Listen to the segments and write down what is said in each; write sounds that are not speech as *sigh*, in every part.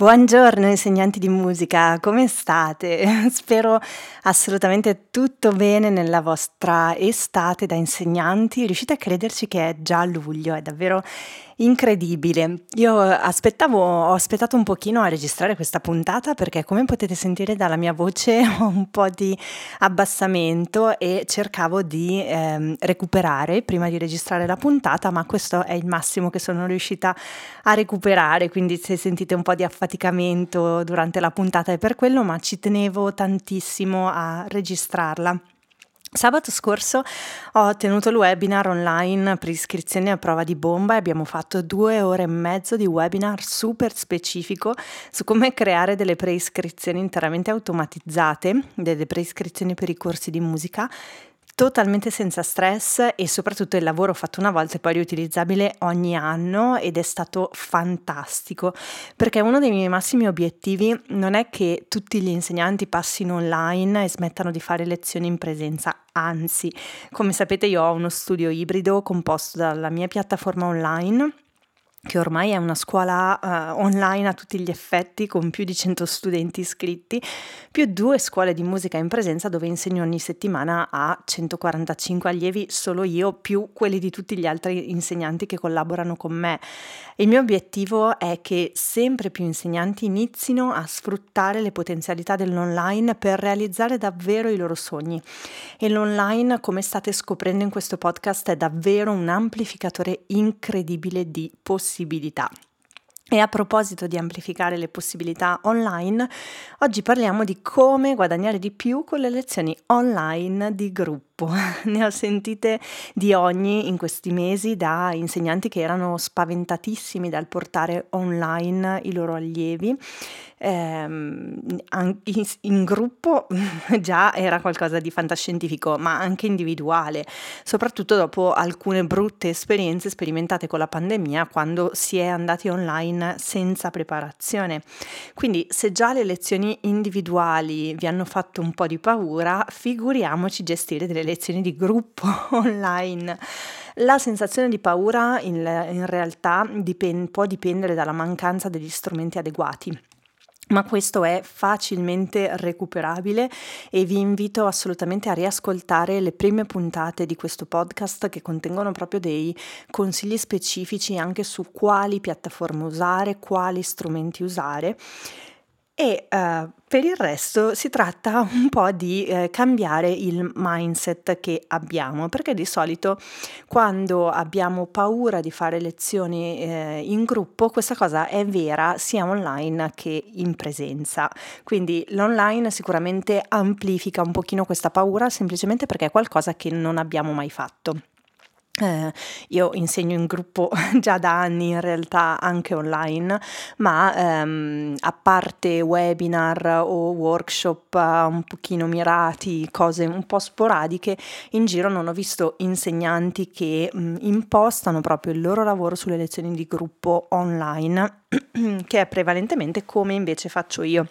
Buongiorno insegnanti di musica, come state? *laughs* Spero assolutamente tutto bene nella vostra estate da insegnanti. Riuscite a crederci che è già luglio, è davvero incredibile. Io aspettavo, ho aspettato un pochino a registrare questa puntata perché come potete sentire dalla mia voce *laughs* ho un po' di abbassamento e cercavo di ehm, recuperare prima di registrare la puntata, ma questo è il massimo che sono riuscita a recuperare, quindi se sentite un po' di affaticamento durante la puntata è per quello, ma ci tenevo tantissimo a registrarla. Sabato scorso ho tenuto il webinar online per iscrizioni a prova di bomba e abbiamo fatto due ore e mezzo di webinar super specifico su come creare delle preiscrizioni interamente automatizzate, delle preiscrizioni per i corsi di musica totalmente senza stress e soprattutto il lavoro fatto una volta e poi riutilizzabile ogni anno ed è stato fantastico. Perché uno dei miei massimi obiettivi non è che tutti gli insegnanti passino online e smettano di fare lezioni in presenza, anzi, come sapete io ho uno studio ibrido composto dalla mia piattaforma online che ormai è una scuola uh, online a tutti gli effetti con più di 100 studenti iscritti, più due scuole di musica in presenza dove insegno ogni settimana a 145 allievi, solo io, più quelli di tutti gli altri insegnanti che collaborano con me. Il mio obiettivo è che sempre più insegnanti inizino a sfruttare le potenzialità dell'online per realizzare davvero i loro sogni. E l'online, come state scoprendo in questo podcast, è davvero un amplificatore incredibile di possibilità possibilità. E a proposito di amplificare le possibilità online, oggi parliamo di come guadagnare di più con le lezioni online di gruppo. *laughs* Ne ho sentite di ogni in questi mesi da insegnanti che erano spaventatissimi dal portare online i loro allievi ehm, in, in gruppo *laughs* già era qualcosa di fantascientifico, ma anche individuale, soprattutto dopo alcune brutte esperienze sperimentate con la pandemia quando si è andati online senza preparazione. Quindi se già le lezioni individuali vi hanno fatto un po' di paura, figuriamoci gestire delle lezioni di gruppo *laughs* online. La sensazione di paura in, in realtà dipende, può dipendere dalla mancanza degli strumenti adeguati ma questo è facilmente recuperabile e vi invito assolutamente a riascoltare le prime puntate di questo podcast che contengono proprio dei consigli specifici anche su quali piattaforme usare, quali strumenti usare e uh, per il resto si tratta *laughs* un po' di eh, cambiare il mindset che abbiamo, perché di solito quando abbiamo paura di fare lezioni eh, in gruppo, questa cosa è vera sia online che in presenza. Quindi l'online sicuramente amplifica un pochino questa paura semplicemente perché è qualcosa che non abbiamo mai fatto. Eh, io insegno in gruppo *laughs* già da anni in realtà anche online, ma ehm, a parte webinar o workshop uh, un pochino mirati, cose un po' sporadiche, in giro non ho visto insegnanti che mh, impostano proprio il loro lavoro sulle lezioni di gruppo online, *clears throat* che è prevalentemente come invece faccio io.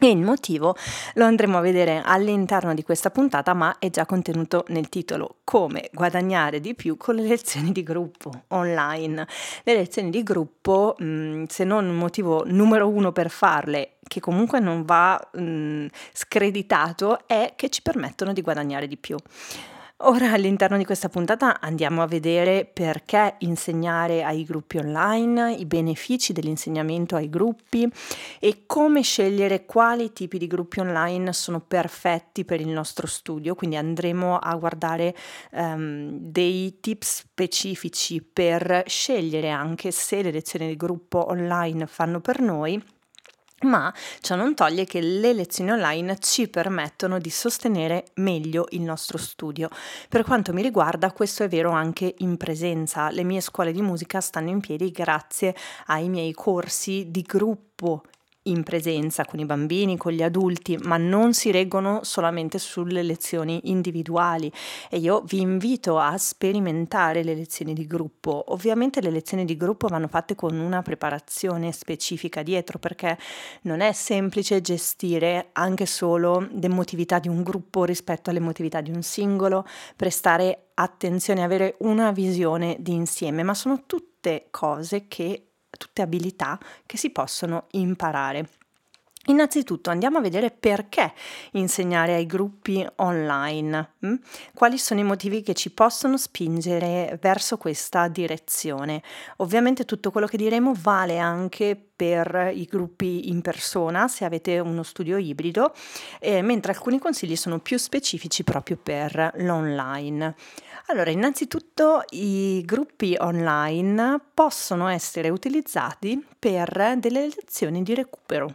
E il motivo lo andremo a vedere all'interno di questa puntata, ma è già contenuto nel titolo Come guadagnare di più con le lezioni di gruppo online. Le lezioni di gruppo, mm, se non un motivo numero uno per farle, che comunque non va mh, mm, screditato, è che ci permettono di guadagnare di più. Ora all'interno di questa puntata andiamo a vedere perché insegnare ai gruppi online, i benefici dell'insegnamento ai gruppi e come scegliere quali tipi di gruppi online sono perfetti per il nostro studio. Quindi andremo a guardare um, dei tips specifici per scegliere anche se le lezioni di gruppo online fanno per noi ma ciò non toglie che le lezioni online ci permettono di sostenere meglio il nostro studio. Per quanto mi riguarda, questo è vero anche in presenza. Le mie scuole di musica stanno in piedi grazie ai miei corsi di gruppo in presenza con i bambini, con gli adulti, ma non si reggono solamente sulle lezioni individuali e io vi invito a sperimentare le lezioni di gruppo. Ovviamente le lezioni di gruppo vanno fatte con una preparazione specifica dietro perché non è semplice gestire anche solo l'emotività di un gruppo rispetto all'emotività di un singolo, prestare attenzione, avere una visione di insieme, ma sono tutte cose che tutte abilità che si possono imparare. Innanzitutto andiamo a vedere perché insegnare ai gruppi online, hm? quali sono i motivi che ci possono spingere verso questa direzione. Ovviamente tutto quello che diremo vale anche per i gruppi in persona se avete uno studio ibrido, eh, mentre alcuni consigli sono più specifici proprio per l'online. Allora, innanzitutto i gruppi online possono essere utilizzati per delle lezioni di recupero.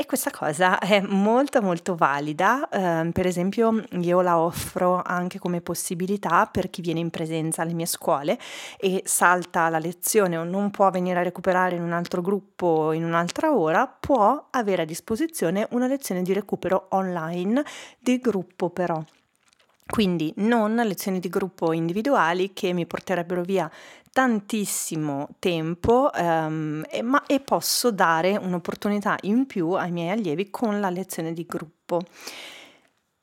E questa cosa *laughs* è molto molto valida, ehm, per esempio io la offro anche come possibilità per chi viene in presenza alle mie scuole e salta la lezione o non può venire a recuperare in un altro gruppo in un'altra ora, può avere a disposizione una lezione di recupero online di gruppo però. Quindi non lezioni di gruppo individuali che mi porterebbero via tantissimo tempo ehm, e, ma, e posso dare un'opportunità in più ai miei allievi con la lezione di gruppo.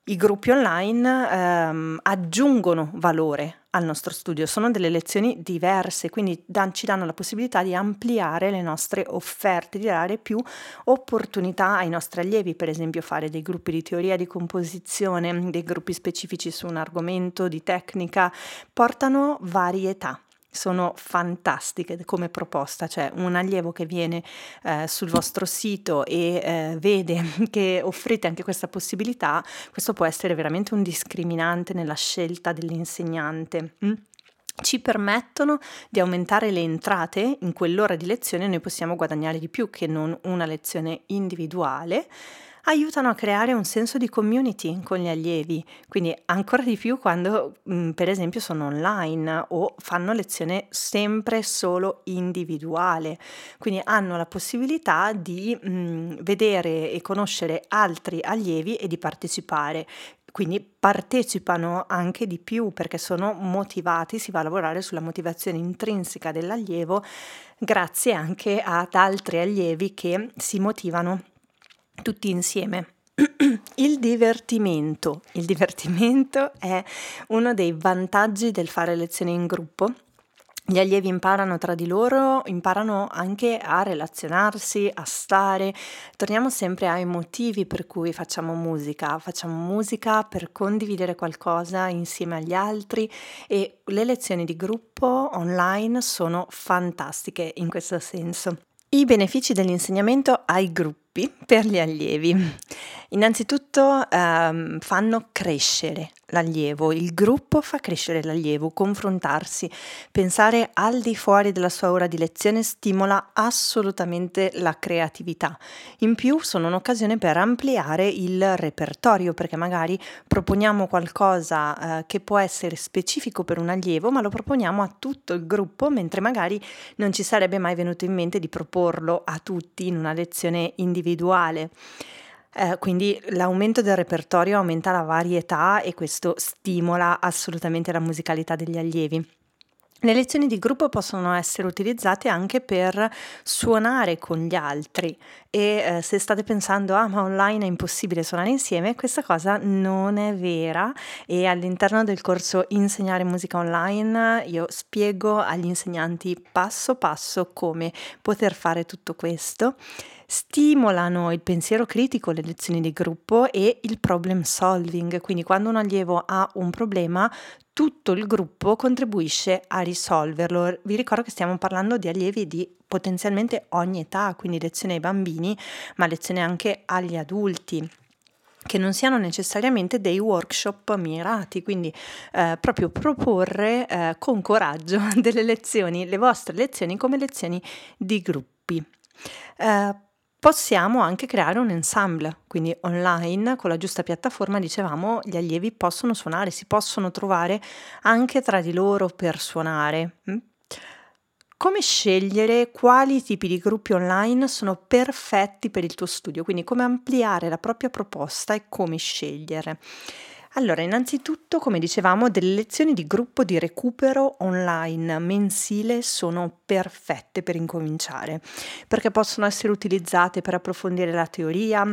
I gruppi online ehm, aggiungono valore al nostro studio, sono delle lezioni diverse, quindi dan, ci danno la possibilità di ampliare le nostre offerte, di dare più opportunità ai nostri allievi, per esempio fare dei gruppi di teoria di composizione, dei gruppi specifici su un argomento di tecnica, portano varietà sono fantastiche come proposta, cioè un allievo che viene eh, sul vostro sito e eh, vede *laughs* che offrite anche questa possibilità, questo può essere veramente un discriminante nella scelta dell'insegnante. Mm? ci permettono di aumentare le entrate in quell'ora di lezione, noi possiamo guadagnare di più che non una lezione individuale aiutano a creare un senso di community con gli allievi, quindi ancora di più quando mm, per esempio sono online o fanno lezione sempre solo individuale, quindi hanno la possibilità di mh, mm, vedere e conoscere altri allievi e di partecipare. Quindi partecipano anche di più perché sono motivati, si va a lavorare sulla motivazione intrinseca dell'allievo grazie anche ad altri allievi che si motivano tutti insieme. *clears throat* Il divertimento. Il divertimento *laughs* è uno dei vantaggi del fare lezioni in gruppo. Gli allievi imparano tra di loro, imparano anche a relazionarsi, a stare. Torniamo sempre ai motivi per cui facciamo musica. Facciamo musica per condividere qualcosa insieme agli altri e le lezioni di gruppo online sono fantastiche in questo senso. I benefici dell'insegnamento ai gruppi gruppi per gli allievi. Innanzitutto ehm, fanno crescere l'allievo, il gruppo fa crescere l'allievo, confrontarsi, pensare al di fuori della sua ora di lezione stimola assolutamente la creatività. In più sono un'occasione per ampliare il repertorio perché magari proponiamo qualcosa eh, che può essere specifico per un allievo ma lo proponiamo a tutto il gruppo mentre magari non ci sarebbe mai venuto in mente di proporlo a tutti in una lezione individuale individuale. Eh, quindi l'aumento del repertorio aumenta la varietà e questo stimola assolutamente la musicalità degli allievi. Le lezioni di gruppo possono essere utilizzate anche per suonare con gli altri e eh, se state pensando ah ma online è impossibile suonare insieme, questa cosa non è vera e all'interno del corso Insegnare musica online io spiego agli insegnanti passo passo come poter fare tutto questo stimolano il pensiero critico, le lezioni di gruppo e il problem solving, quindi quando un allievo ha un problema tutto il gruppo contribuisce a risolverlo. Vi ricordo che stiamo parlando di allievi di potenzialmente ogni età, quindi lezioni ai bambini, ma lezioni anche agli adulti che non siano necessariamente dei workshop mirati, quindi eh, proprio proporre eh, con coraggio *laughs* delle lezioni, le vostre lezioni come lezioni di gruppi. Eh, Possiamo anche creare un ensemble, quindi online con la giusta piattaforma, dicevamo, gli allievi possono suonare, si possono trovare anche tra di loro per suonare. Mm? Come scegliere quali tipi di gruppi online sono perfetti per il tuo studio, quindi come ampliare la propria proposta e come scegliere. Allora, innanzitutto, come dicevamo, delle lezioni di gruppo di recupero online mensile sono perfette per incominciare, perché possono essere utilizzate per approfondire la teoria,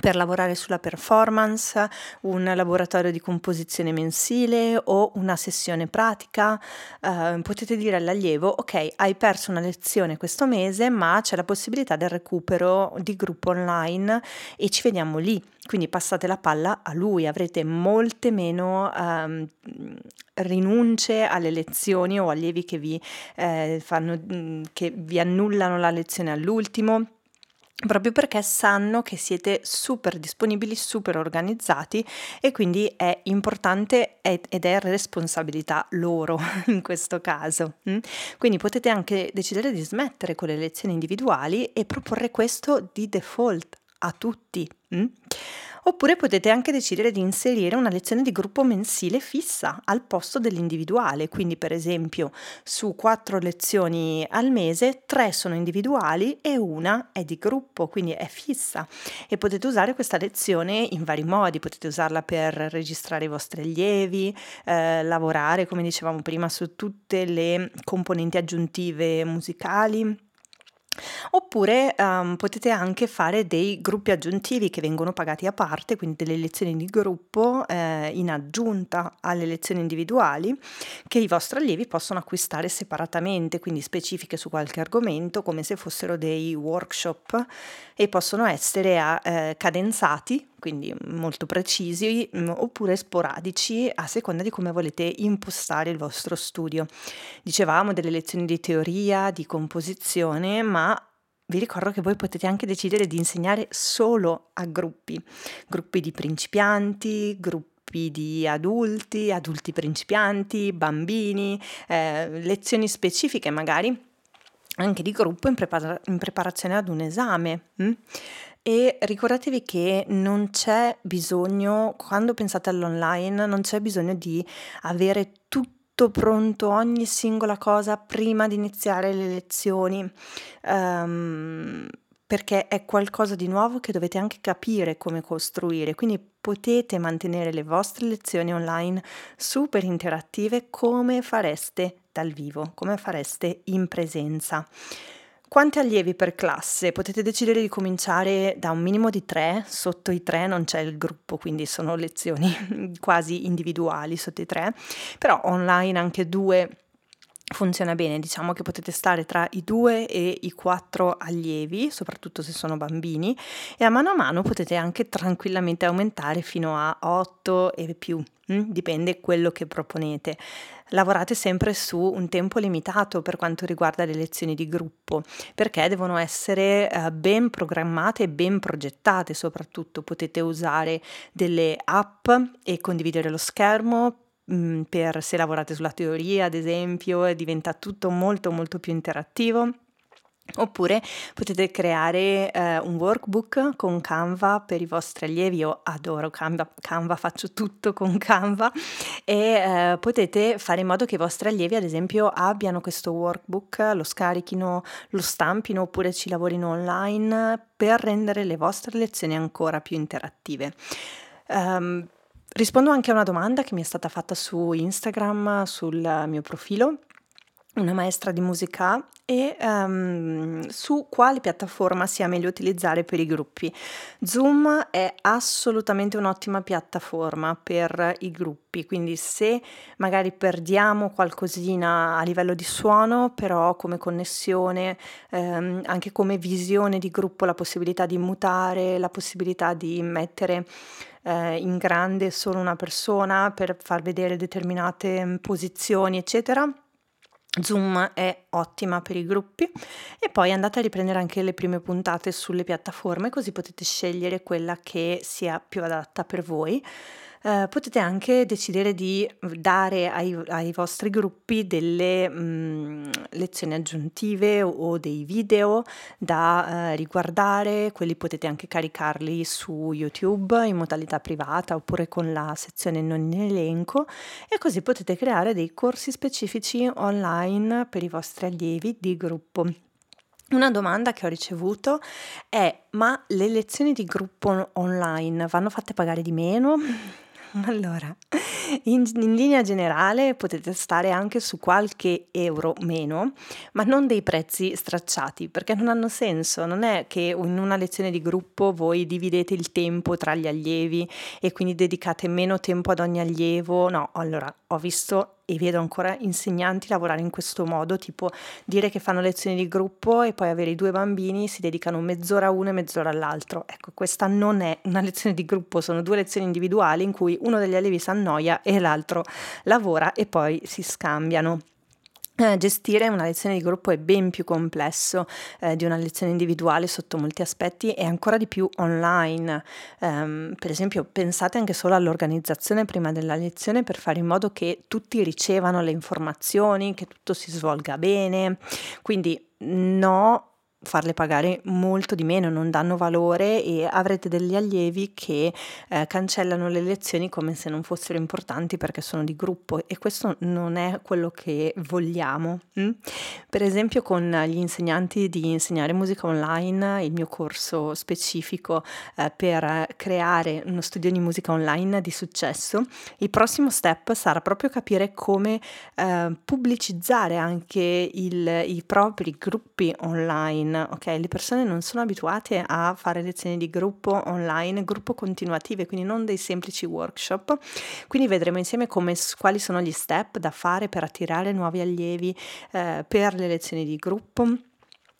per lavorare sulla performance, un laboratorio di composizione mensile o una sessione pratica. Eh, potete dire all'allievo, ok, hai perso una lezione questo mese, ma c'è la possibilità del recupero di gruppo online e ci vediamo lì. Quindi passate la palla a lui, avrete molte meno ehm, rinunce alle lezioni o allievi che vi, eh, fanno, che vi annullano la lezione all'ultimo proprio perché sanno che siete super disponibili, super organizzati e quindi è importante ed è responsabilità loro *laughs* in questo caso. Mm? Quindi potete anche decidere di smettere con le lezioni individuali e proporre questo di default a tutti. Mm? Oppure potete anche decidere di inserire una lezione di gruppo mensile fissa al posto dell'individuale, quindi per esempio su quattro lezioni al mese, tre sono individuali e una è di gruppo, quindi è fissa. E potete usare questa lezione in vari modi, potete usarla per registrare i vostri allievi, eh, lavorare, come dicevamo prima, su tutte le componenti aggiuntive musicali Oppure um, potete anche fare dei gruppi aggiuntivi che vengono pagati a parte, quindi delle lezioni di gruppo eh, in aggiunta alle lezioni individuali che i vostri allievi possono acquistare separatamente, quindi specifiche su qualche argomento, come se fossero dei workshop e possono essere eh, cadenzati quindi molto precisi, mm, oppure sporadici a seconda di come volete impostare il vostro studio. Dicevamo delle lezioni di teoria, di composizione, ma vi ricordo che voi potete anche decidere di insegnare solo a gruppi, gruppi di principianti, gruppi di adulti, adulti principianti, bambini, eh, lezioni specifiche magari anche di gruppo in, prepara- in preparazione ad un esame. Hm? E ricordatevi che non c'è bisogno, quando pensate all'online, non c'è bisogno di avere tutto pronto, ogni singola cosa prima di iniziare le lezioni. Um, perché è qualcosa di nuovo che dovete anche capire come costruire, quindi potete mantenere le vostre lezioni online super interattive come fareste dal vivo, come fareste in presenza. Quanti allievi per classe? Potete decidere di cominciare da un minimo di tre, sotto i tre non c'è il gruppo, quindi sono lezioni *laughs* quasi individuali sotto i tre, però online anche due funziona bene, diciamo che potete stare tra i due e i quattro allievi, soprattutto se sono bambini, e a mano a mano potete anche tranquillamente aumentare fino a 8 e più, hm? dipende quello che proponete. Lavorate sempre su un tempo limitato per quanto riguarda le lezioni di gruppo, perché devono essere eh, ben programmate e ben progettate, soprattutto potete usare delle app e condividere lo schermo Mhmm, per se lavorate sulla teoria, ad esempio, diventa tutto molto molto più interattivo. Oppure potete creare eh, un workbook con Canva per i vostri allievi. Io adoro Canva, Canva faccio tutto con Canva e eh, potete fare in modo che i vostri allievi, ad esempio, abbiano questo workbook, lo scarichino, lo stampino oppure ci lavorino online per rendere le vostre lezioni ancora più interattive. Um, Rispondo anche a una domanda che mi è stata fatta su Instagram, sul mio profilo, una maestra di musica, e um, su quale piattaforma sia meglio utilizzare per i gruppi. Zoom è assolutamente un'ottima piattaforma per i gruppi, quindi se magari perdiamo qualcosina a livello di suono, però come connessione, um, anche come visione di gruppo, la possibilità di mutare, la possibilità di mettere eh, in grande solo una persona per far vedere determinate mm, posizioni, eccetera. Zoom è ottima per i gruppi e poi andate a riprendere anche le prime puntate sulle piattaforme così potete scegliere quella che sia più adatta per voi. Eh, potete anche decidere di dare ai, ai vostri gruppi delle mh, mm, lezioni aggiuntive o, o, dei video da eh, riguardare, quelli potete anche caricarli su YouTube in modalità privata oppure con la sezione non in elenco e così potete creare dei corsi specifici online per i vostri allievi di gruppo. Una domanda che ho ricevuto è: ma le lezioni di gruppo online vanno fatte pagare di meno? *laughs* Allora, in, in linea generale potete stare anche su qualche euro meno, ma non dei prezzi stracciati, perché non hanno senso. Non è che in una lezione di gruppo voi dividete il tempo tra gli allievi e quindi dedicate meno tempo ad ogni allievo. No, allora ho visto e vedo ancora insegnanti lavorare in questo modo, tipo dire che fanno lezioni di gruppo e poi avere i due bambini si dedicano mezz'ora a uno e mezz'ora all'altro. Ecco, questa non è una lezione di gruppo, sono due lezioni individuali in cui uno degli allievi si annoia e l'altro lavora e poi si scambiano. Eh, gestire una lezione di gruppo è ben più complesso eh, di una lezione individuale sotto molti aspetti e ancora di più online. Um, per esempio, pensate anche solo all'organizzazione prima della lezione per fare in modo che tutti ricevano le informazioni, che tutto si svolga bene. Quindi no farle pagare molto di meno, non danno valore e avrete degli allievi che eh, cancellano le lezioni come se non fossero importanti perché sono di gruppo e questo non è quello che vogliamo. Mm? Per esempio con gli insegnanti di insegnare musica online, il mio corso specifico eh, per creare uno studio di musica online di successo, il prossimo step sarà proprio capire come eh, pubblicizzare anche il, i propri gruppi online ok? Le persone non sono abituate a fare lezioni di gruppo online, gruppo continuative, quindi non dei semplici workshop. Quindi vedremo insieme come, quali sono gli step da fare per attirare nuovi allievi eh, per le lezioni di gruppo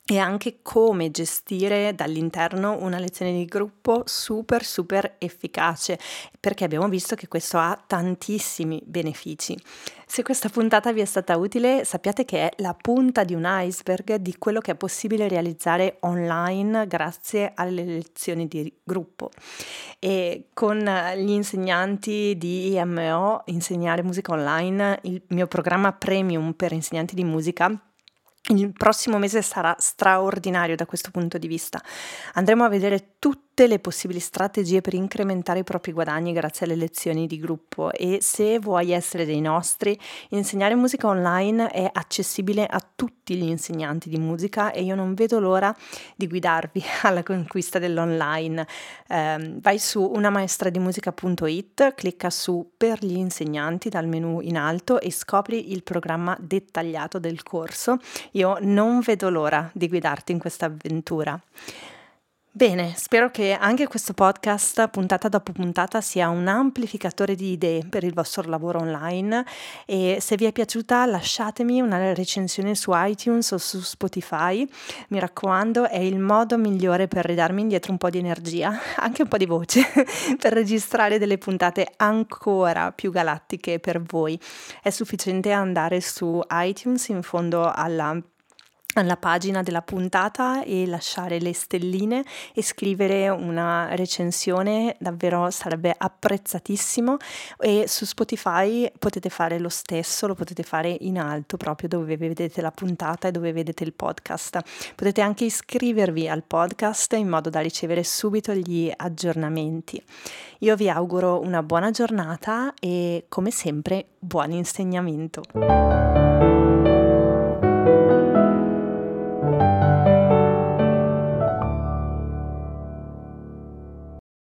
e anche come gestire dall'interno una lezione di gruppo super super efficace perché abbiamo visto che questo ha tantissimi benefici. Se questa puntata vi è stata utile sappiate che è la punta di un iceberg di quello che è possibile realizzare online grazie alle lezioni di gruppo e con gli insegnanti di IMO insegnare musica online il mio programma premium per insegnanti di musica il prossimo mese sarà straordinario da questo punto di vista. Andremo a vedere tutte le possibili strategie per incrementare i propri guadagni grazie alle lezioni di gruppo e se vuoi essere dei nostri, insegnare musica online è accessibile a tutti gli insegnanti di musica e io non vedo l'ora di guidarvi *laughs* alla conquista dell'online. Eh, vai su unamaestradimusica.it, clicca su per gli insegnanti dal menu in alto e scopri il programma dettagliato del corso io non vedo l'ora di guidarti in questa avventura. Bene, spero che anche questo podcast, puntata dopo puntata, sia un amplificatore di idee per il vostro lavoro online e se vi è piaciuta lasciatemi una recensione su iTunes o su Spotify. Mi raccomando, è il modo migliore per ridarmi indietro un po' di energia, *laughs* anche un po' di voce, *laughs* per registrare delle puntate ancora più galattiche per voi. È sufficiente andare su iTunes in fondo alla alla pagina della puntata e lasciare le stelline e scrivere una recensione davvero sarebbe apprezzatissimo. E su Spotify potete fare lo stesso lo potete fare in alto proprio dove vedete la puntata e dove vedete il podcast. Potete anche iscrivervi al podcast in modo da ricevere subito gli aggiornamenti. Io vi auguro una buona giornata e come sempre buon insegnamento